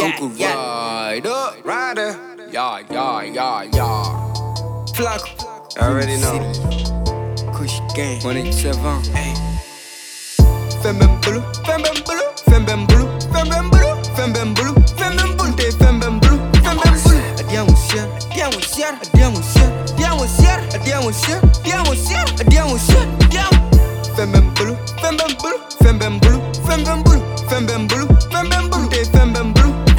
yeah, Uncle yeah. Rider. Rider. Yeah, yeah, yeah, yeah. Flock. Already know. Kush gang. 187. Hey. Fembem bulu, fembem bulu, fembem bulu, fembem bulu, fembem bulu, fembem bulu, te fembem bulu, fembem bulu. Adiamo sia, adiamo sia, adiamo sia, adiamo sia, adiamo sia, adiamo sia, adiamo sia, adiamo. Fembem bulu, fembem bulu, fembem bulu, fembem bulu, fembem bulu, fembem bulu, te fembem bulu.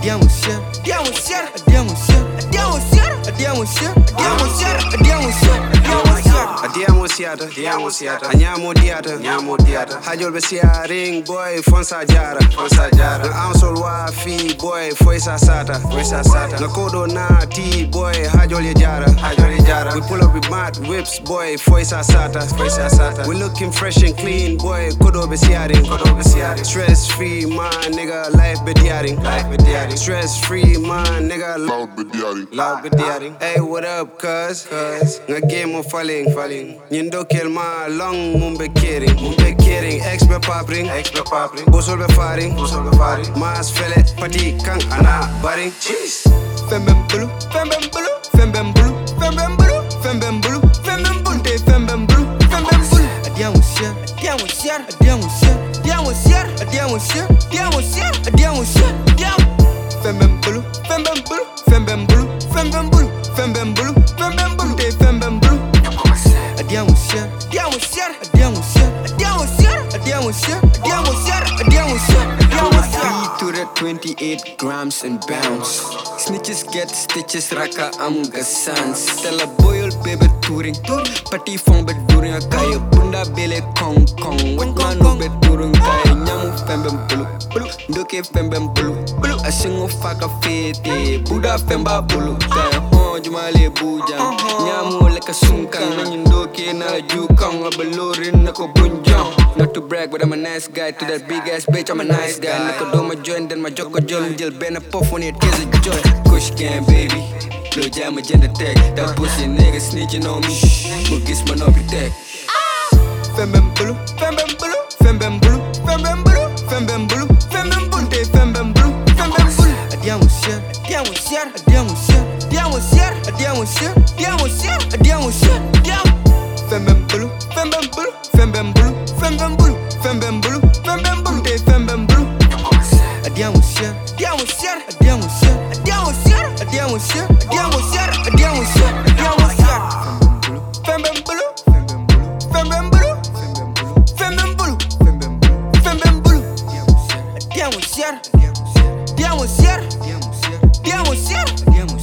Adiamo sia, adiamo sia, adiamo sia, adiamo sia, adiamo sia, adiamo sia, adiamo sia, adiamo sia. Adiamo siata, diamo siata, andiamo diata, andiamo diata. Hajol be ring boy, fonsa jara, fonsa jara. Na ansol wa fi boy, foi sa sata, foi sa sata. Na kodo na ti boy, hajol ye jara, hajol ye jara. We pull up with mad whips boy, foi sa sata, foi sa sata. We looking fresh and clean boy, kodo be ring, kodo be ring. Stress free my nigga, life be diaring, life be diaring. Stress free my nigga, Loud bediaring. Loud bediaring. Hey, what up, cuz? Cuz. Nga game mo falling, falling. Nyindo kill ma long mumbe kidding. Mumbe kidding. Ex be papring. Ex be papring. Bosol be faring. Bosol be faring. Mas fele pati kang ana baring. Cheese. Fembem bulu, fembem bulu, fembem bulu, fembem bulu, fembem bulu, fembem bulu, te fembem bulu, fembem bulu. Adiamo sia, adiamo sia, adiamo sia, adiamo sia, adiamo sia, adiamo sia, adiamo sia, adiamo. Fembem bulu, fembem bulu, fembem bulu, fembem bulu, fembem bulu, fembem bulu, te fembem bulu. Adiamo sia, adiamo sia, adiamo sia, adiamo sia, adiamo sia, adiamo sia, adiamo sia, adiamo sia. Three to the 28 grams and bounce. Snitches get stitches, raka amga sans. Tell a boy baby touring. Pati fong be during a kaya. Bunda bele kong kong. What man no be during kaya. Nyamu fembem bulu. Bulu. Ndoke fembem bulu. Bulu. Asingo faka fete. Buda femba bulu. Kaya hon jumale buja. Nyamu Nanyin doke na jukang. Abelorin ako bunjang. Not to brag, but I'm a nice guy. To that big ass bitch, I'm a nice guy. Nako do my joint, then my joko jol. Jil ben a puff when it kills a joint. Kush can, baby. Blow jam agenda tech. That pussy nigga snitching on me. Mugis monopoly tech. Fembem bulu, fembem bulu, fembem bulu, fembem bulu, fembem bulu, fembem bulu, te fembem bulu, fembem bulu. Adiamo sia, adiamo sia, adiamo sia, adiamo sia, adiamo sia, sia, adiamo. Fembem bulu, fembem bulu, fembem bulu, fembem bulu, fembem bulu, fembem bulu, te fembem bulu. Adiamo sia, adiamo sia, adiamo sia, adiamo sia, adiamo sia, adiamo sia, adiamo sia, adiamo sia. Fembem bulu, fembem bulu, fembem bulu, fembem bulu, fembem bulu. Adiamo sia, adiamo sia, adiamo sia, adiamo sia,